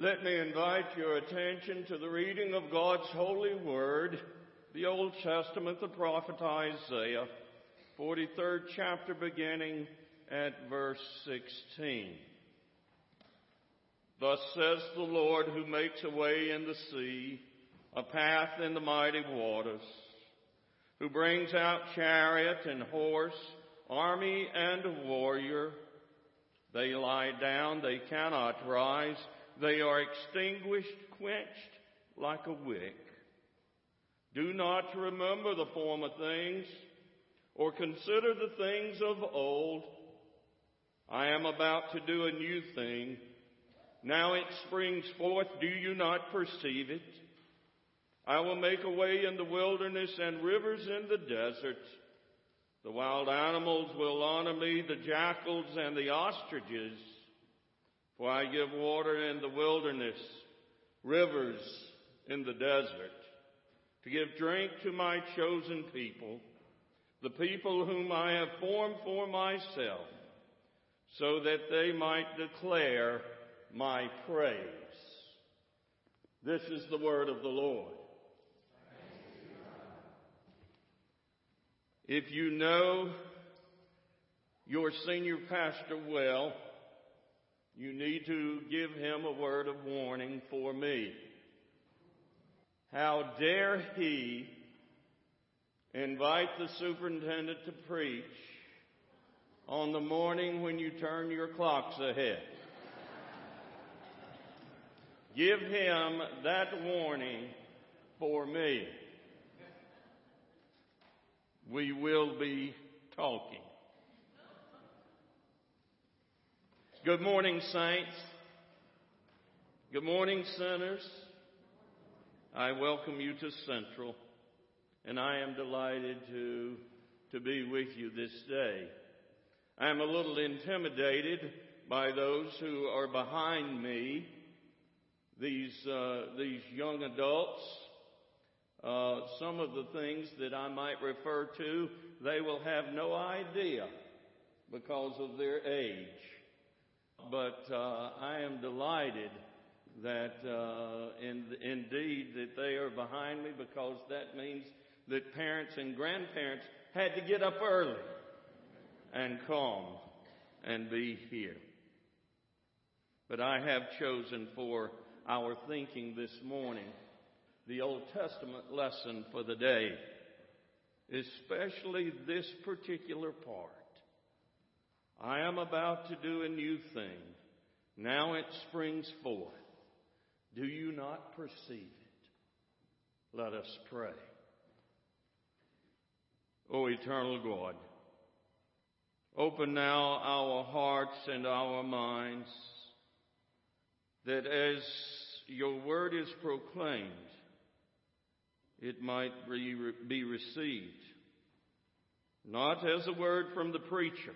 Let me invite your attention to the reading of God's holy word, the Old Testament, the prophet Isaiah, 43rd chapter beginning at verse 16. Thus says the Lord who makes a way in the sea, a path in the mighty waters, who brings out chariot and horse, army and warrior. They lie down, they cannot rise they are extinguished, quenched like a wick. Do not remember the former things or consider the things of old. I am about to do a new thing. Now it springs forth. Do you not perceive it? I will make a way in the wilderness and rivers in the desert. The wild animals will honor me, the jackals and the ostriches. For I give water in the wilderness, rivers in the desert, to give drink to my chosen people, the people whom I have formed for myself, so that they might declare my praise. This is the word of the Lord. If you know your senior pastor well, you need to give him a word of warning for me. How dare he invite the superintendent to preach on the morning when you turn your clocks ahead? Give him that warning for me. We will be talking. Good morning, saints. Good morning, sinners. I welcome you to Central, and I am delighted to, to be with you this day. I am a little intimidated by those who are behind me, these, uh, these young adults. Uh, some of the things that I might refer to, they will have no idea because of their age but uh, I am delighted that uh, in, indeed that they are behind me because that means that parents and grandparents had to get up early and come and be here. But I have chosen for our thinking this morning the Old Testament lesson for the day, especially this particular part. I am about to do a new thing. Now it springs forth. Do you not perceive it? Let us pray. O eternal God, open now our hearts and our minds that as your word is proclaimed, it might be received, not as a word from the preacher,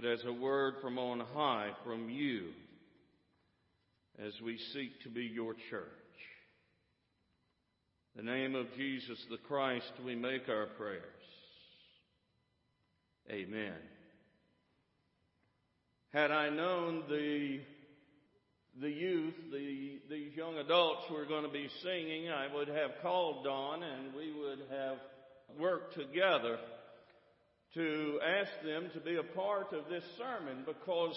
but as a word from on high from you as we seek to be your church. In the name of Jesus the Christ, we make our prayers. Amen. Had I known the the youth, the these young adults were going to be singing, I would have called Don and we would have worked together to ask them to be a part of this sermon because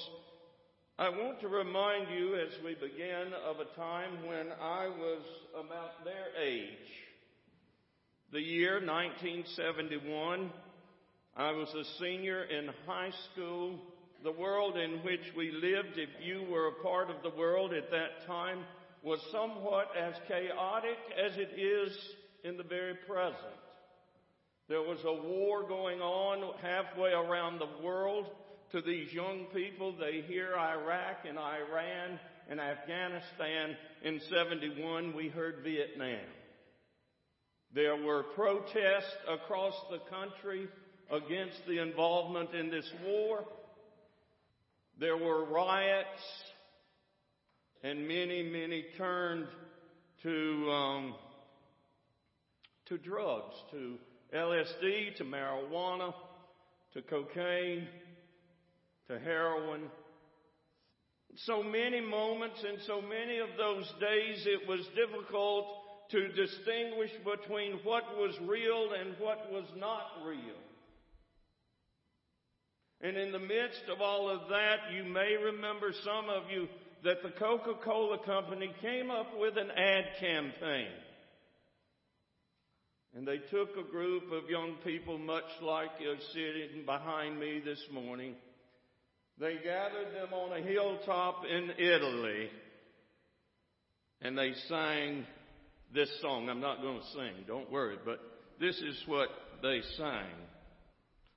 I want to remind you as we begin of a time when I was about their age. The year 1971, I was a senior in high school. The world in which we lived, if you were a part of the world at that time, was somewhat as chaotic as it is in the very present. There was a war going on halfway around the world to these young people. They hear Iraq and Iran and Afghanistan. In 71, we heard Vietnam. There were protests across the country against the involvement in this war. There were riots, and many, many turned to um, to drugs, to LSD to marijuana to cocaine to heroin. so many moments and so many of those days it was difficult to distinguish between what was real and what was not real. And in the midst of all of that, you may remember some of you that the Coca-Cola company came up with an ad campaign. And they took a group of young people much like you're sitting behind me this morning. They gathered them on a hilltop in Italy and they sang this song. I'm not going to sing, don't worry, but this is what they sang.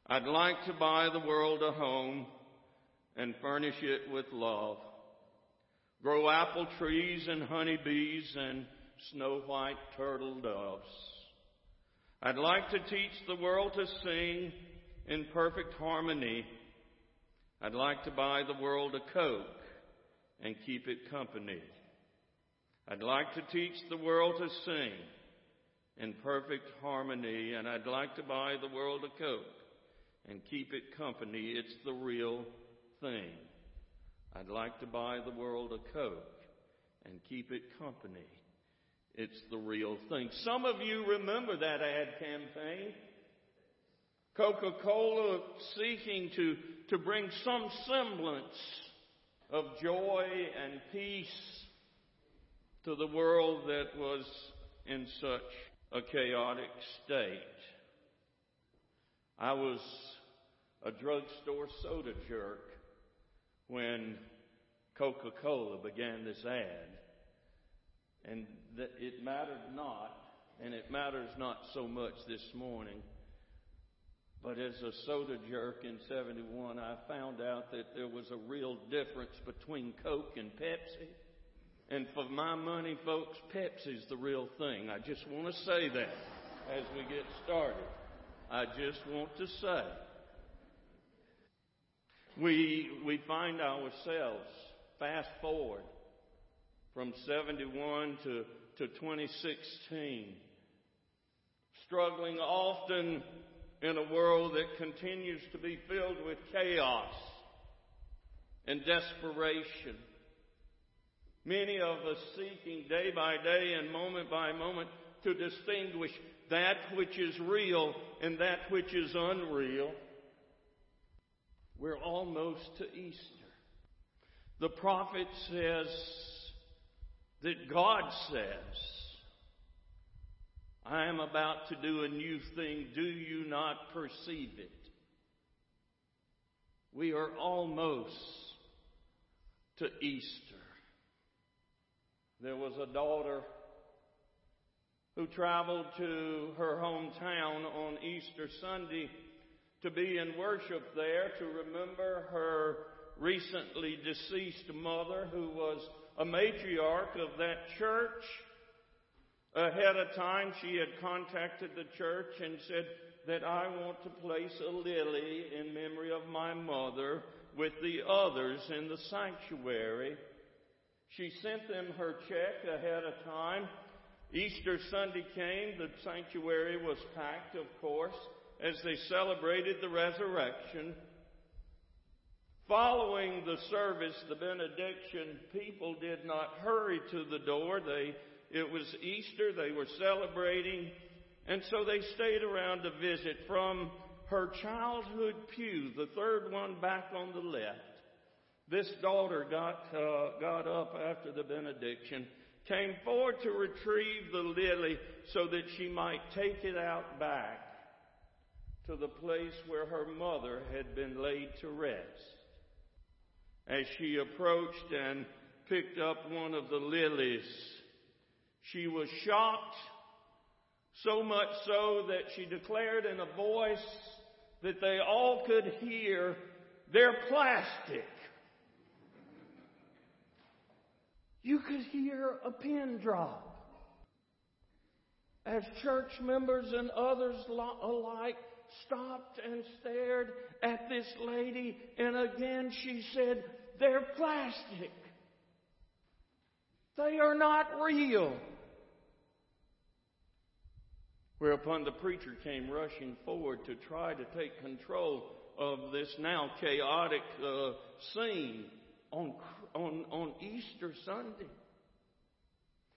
I'd like to buy the world a home and furnish it with love. Grow apple trees and honeybees and snow white turtle doves. I'd like to teach the world to sing in perfect harmony. I'd like to buy the world a Coke and keep it company. I'd like to teach the world to sing in perfect harmony, and I'd like to buy the world a Coke and keep it company. It's the real thing. I'd like to buy the world a Coke and keep it company. It's the real thing. Some of you remember that ad campaign. Coca-Cola seeking to, to bring some semblance of joy and peace to the world that was in such a chaotic state. I was a drugstore soda jerk when Coca-Cola began this ad. And that it mattered not, and it matters not so much this morning. But as a soda jerk in 71, I found out that there was a real difference between Coke and Pepsi. And for my money, folks, Pepsi's the real thing. I just want to say that as we get started. I just want to say. We, we find ourselves, fast forward from 71 to, to 2016, struggling often in a world that continues to be filled with chaos and desperation. Many of us seeking day by day and moment by moment to distinguish that which is real and that which is unreal. We're almost to Easter. The prophet says that God says, I am about to do a new thing. Do you not perceive it? We are almost to Easter. There was a daughter who traveled to her hometown on Easter Sunday to be in worship there to remember her recently deceased mother who was a matriarch of that church. Ahead of time, she had contacted the church and said that I want to place a lily in memory of my mother with the others in the sanctuary. She sent them her check ahead of time. Easter Sunday came. The sanctuary was packed, of course, as they celebrated the resurrection. Following the service, the benediction, people did not hurry to the door. They, it was Easter. They were celebrating. And so they stayed around to visit from her childhood pew, the third one back on the left. This daughter got, uh, got up after the benediction, came forward to retrieve the lily so that she might take it out back to the place where her mother had been laid to rest. As she approached and picked up one of the lilies, she was shocked, so much so that she declared in a voice that they all could hear, they're plastic. You could hear a pin drop. As church members and others alike stopped and stared at this lady, and again she said, They're plastic. They are not real. Whereupon the preacher came rushing forward to try to take control of this now chaotic uh, scene on, on, on Easter Sunday.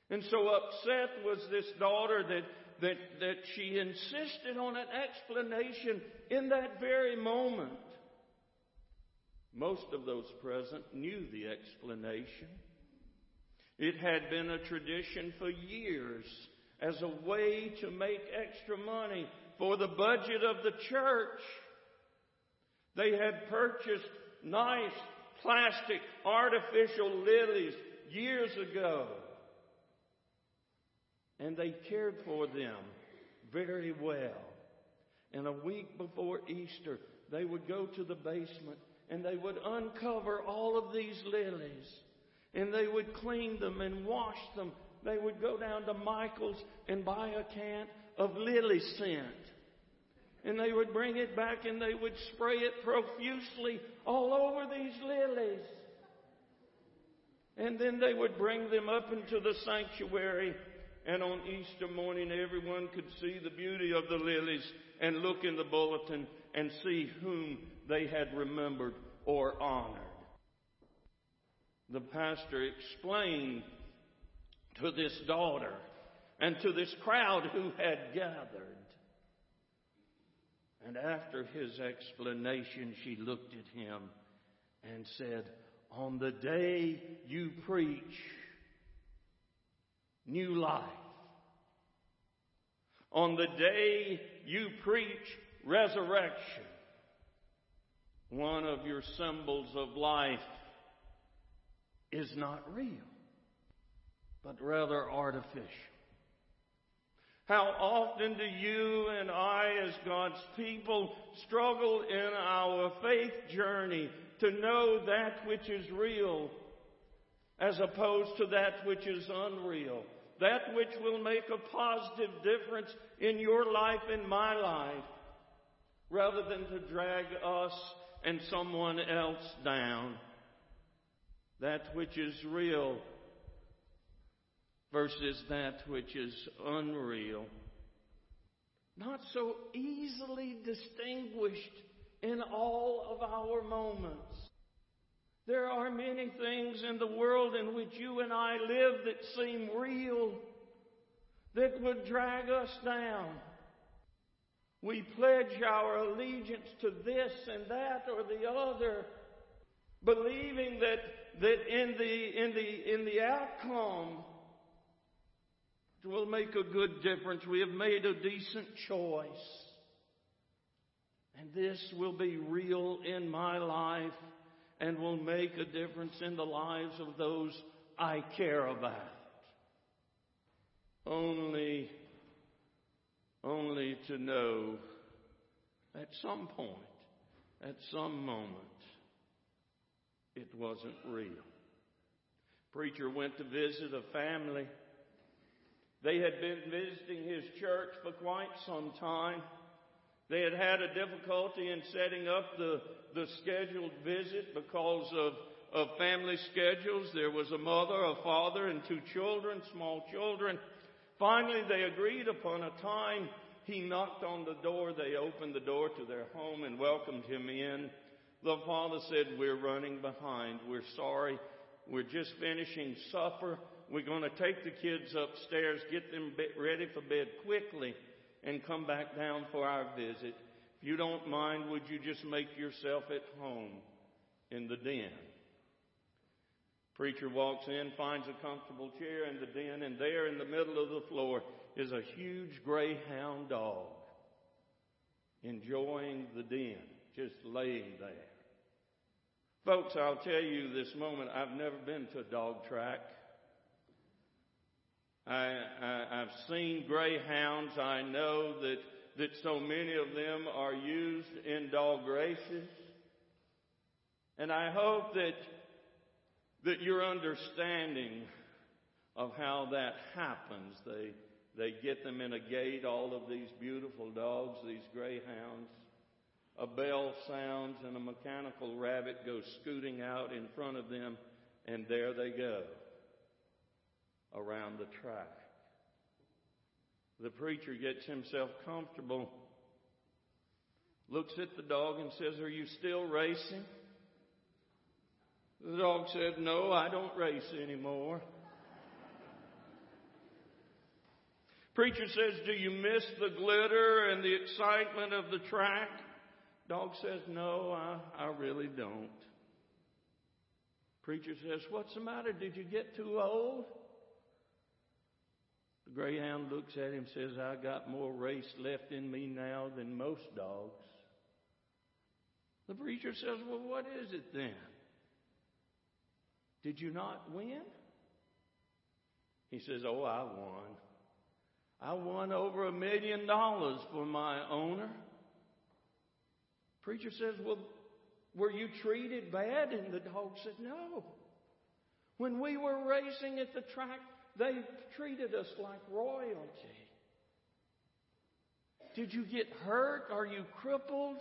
And so upset was this daughter that, that, that she insisted on an explanation in that very moment. Most of those present knew the explanation. It had been a tradition for years as a way to make extra money for the budget of the church. They had purchased nice plastic artificial lilies years ago. And they cared for them very well. And a week before Easter, they would go to the basement and they would uncover all of these lilies and they would clean them and wash them. They would go down to Michael's and buy a can of lily scent. And they would bring it back and they would spray it profusely all over these lilies. And then they would bring them up into the sanctuary. And on Easter morning, everyone could see the beauty of the lilies and look in the bulletin and see whom they had remembered or honored. The pastor explained to this daughter and to this crowd who had gathered and after his explanation, she looked at him and said, On the day you preach new life, on the day you preach resurrection, one of your symbols of life is not real, but rather artificial. How often do you and I, as God's people, struggle in our faith journey to know that which is real as opposed to that which is unreal? That which will make a positive difference in your life and my life, rather than to drag us and someone else down. That which is real versus that which is unreal. Not so easily distinguished in all of our moments. There are many things in the world in which you and I live that seem real, that would drag us down. We pledge our allegiance to this and that or the other, believing that, that in the, in the, in the outcome, it will make a good difference. We have made a decent choice. And this will be real in my life and will make a difference in the lives of those I care about. Only, only to know at some point, at some moment, it wasn't real. Preacher went to visit a family they had been visiting his church for quite some time. They had had a difficulty in setting up the, the scheduled visit because of, of family schedules. There was a mother, a father, and two children, small children. Finally, they agreed upon a time. He knocked on the door. They opened the door to their home and welcomed him in. The father said, We're running behind. We're sorry. We're just finishing supper. We're going to take the kids upstairs, get them ready for bed quickly, and come back down for our visit. If you don't mind, would you just make yourself at home in the den? Preacher walks in, finds a comfortable chair in the den, and there in the middle of the floor is a huge greyhound dog enjoying the den, just laying there. Folks, I'll tell you this moment, I've never been to a dog track. I, I, I've seen greyhounds. I know that, that so many of them are used in dog races. And I hope that, that your understanding of how that happens, they, they get them in a gate, all of these beautiful dogs, these greyhounds. A bell sounds and a mechanical rabbit goes scooting out in front of them, and there they go around the track. The preacher gets himself comfortable, looks at the dog and says, Are you still racing? The dog said, No, I don't race anymore. Preacher says, Do you miss the glitter and the excitement of the track? Dog says, No, I, I really don't. Preacher says, What's the matter? Did you get too old? The greyhound looks at him and says, I got more race left in me now than most dogs. The preacher says, Well, what is it then? Did you not win? He says, Oh, I won. I won over a million dollars for my owner. Preacher says, Well, were you treated bad? And the dog said, No. When we were racing at the track, they treated us like royalty. Did you get hurt? Are you crippled?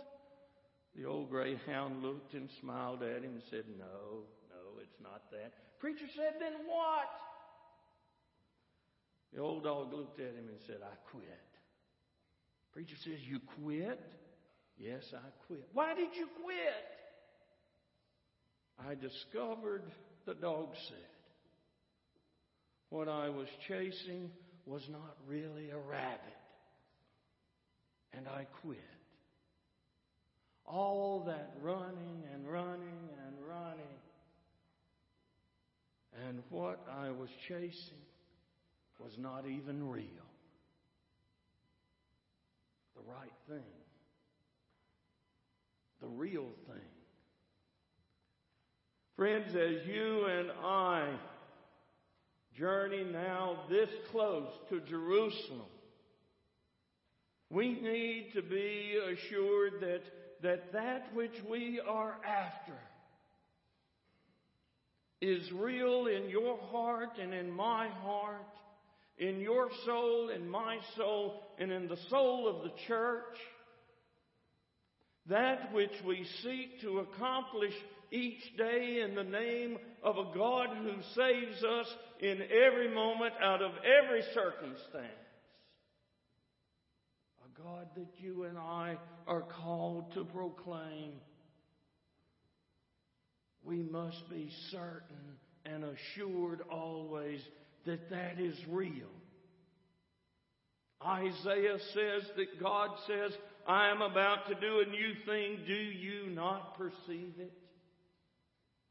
The old greyhound looked and smiled at him and said, No, no, it's not that. Preacher said, Then what? The old dog looked at him and said, I quit. Preacher says, You quit? Yes, I quit. Why did you quit? I discovered, the dog said, what I was chasing was not really a rabbit. And I quit. All that running and running and running. And what I was chasing was not even real. The right thing. The real thing. Friends, as you and I journey now this close to Jerusalem, we need to be assured that that, that which we are after is real in your heart and in my heart, in your soul, in my soul, and in the soul of the church. That which we seek to accomplish each day in the name of a God who saves us in every moment out of every circumstance. A God that you and I are called to proclaim. We must be certain and assured always that that is real. Isaiah says that God says, I am about to do a new thing. Do you not perceive it?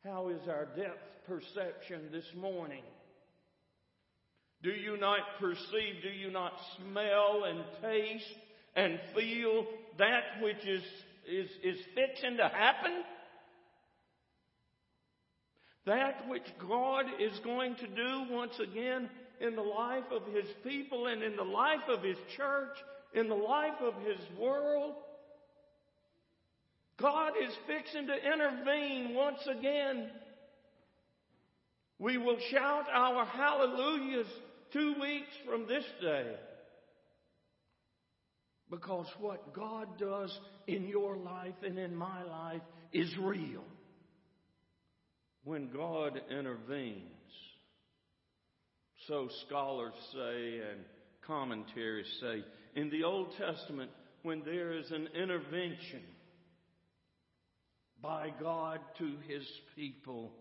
How is our depth perception this morning? Do you not perceive, do you not smell and taste and feel that which is, is, is fixing to happen? That which God is going to do once again in the life of His people and in the life of His church, in the life of His world. God is fixing to intervene once again. We will shout our hallelujahs two weeks from this day. Because what God does in your life and in my life is real. When God intervenes, so scholars say and commentaries say, in the Old Testament, when there is an intervention, by God to his people.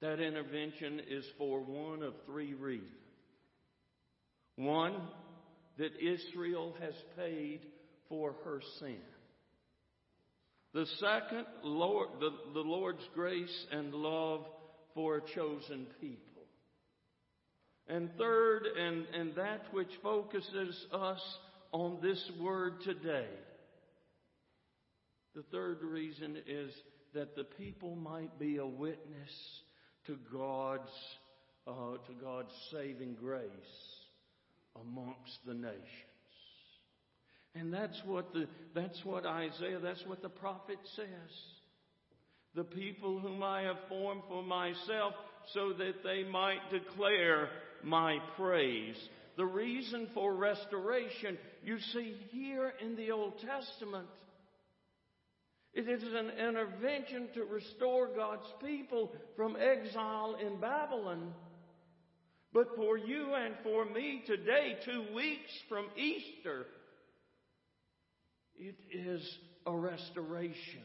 That intervention is for one of three reasons. One, that Israel has paid for her sin. The second, Lord, the, the Lord's grace and love for a chosen people. And third, and, and that which focuses us on this word today, the third reason is that the people might be a witness to God's, uh, to God's saving grace amongst the nations. And that's what the, that's what Isaiah, that's what the prophet says. The people whom I have formed for myself so that they might declare my praise. The reason for restoration, you see here in the Old Testament, it is an intervention to restore God's people from exile in Babylon. But for you and for me today, two weeks from Easter, it is a restoration.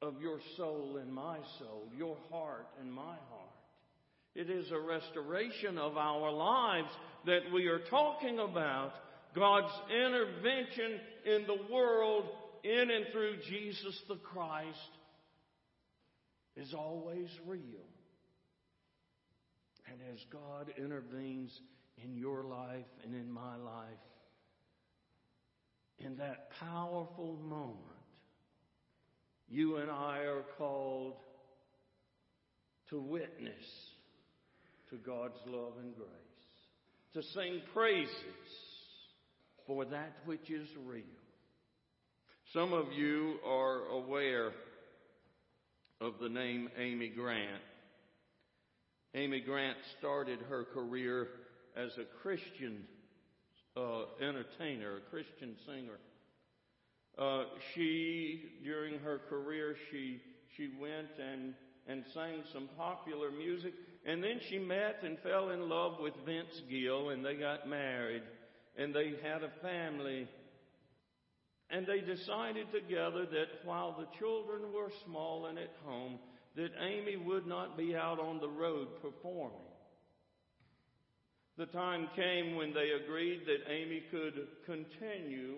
of your soul and my soul, your heart and my heart. It is a restoration of our lives that we are talking about. God's intervention in the world in and through Jesus the Christ is always real. And as God intervenes in your life and in my life, in that powerful moment, you and I are called to witness to God's love and grace, to sing praises for that which is real. Some of you are aware of the name Amy Grant. Amy Grant started her career as a Christian uh, entertainer, a Christian singer. Uh, she, during her career, she she went and and sang some popular music, and then she met and fell in love with Vince Gill, and they got married, and they had a family. And they decided together that while the children were small and at home, that Amy would not be out on the road performing. The time came when they agreed that Amy could continue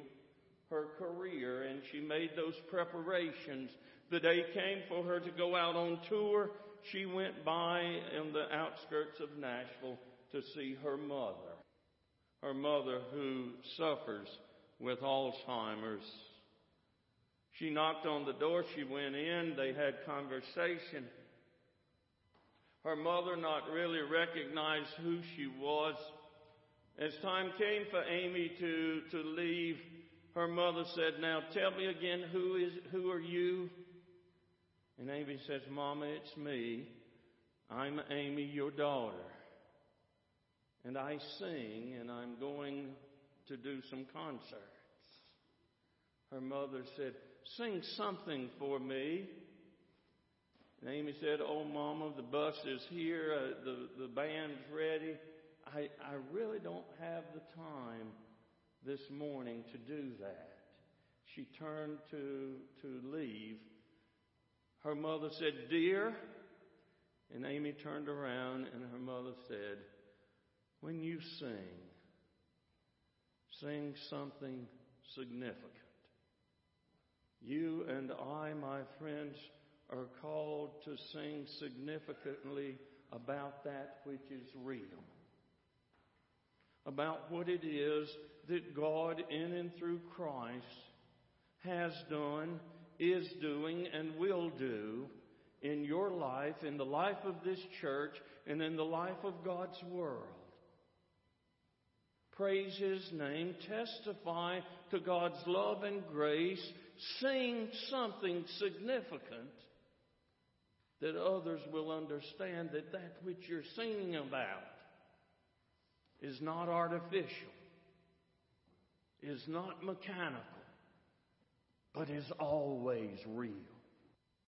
her career, and she made those preparations. The day came for her to go out on tour. She went by in the outskirts of Nashville to see her mother, her mother who suffers with Alzheimer's. She knocked on the door. She went in. They had conversation. Her mother not really recognized who she was. As time came for Amy to, to leave, her mother said, Now tell me again, who is who are you? And Amy says, Mama, it's me. I'm Amy, your daughter. And I sing, and I'm going to do some concerts. Her mother said, Sing something for me. And Amy said, Oh, Mama, the bus is here. Uh, the, the band's ready. I, I really don't have the time this morning to do that. She turned to, to leave. Her mother said, Dear, and Amy turned around and her mother said, When you sing, sing something significant. You and I, my friends, are called to sing significantly about that which is real. About what it is that God in and through Christ has done, is doing, and will do in your life, in the life of this church, and in the life of God's world. Praise His name, testify to God's love and grace, sing something significant that others will understand that that which you're singing about is not artificial, is not mechanical, but is always real.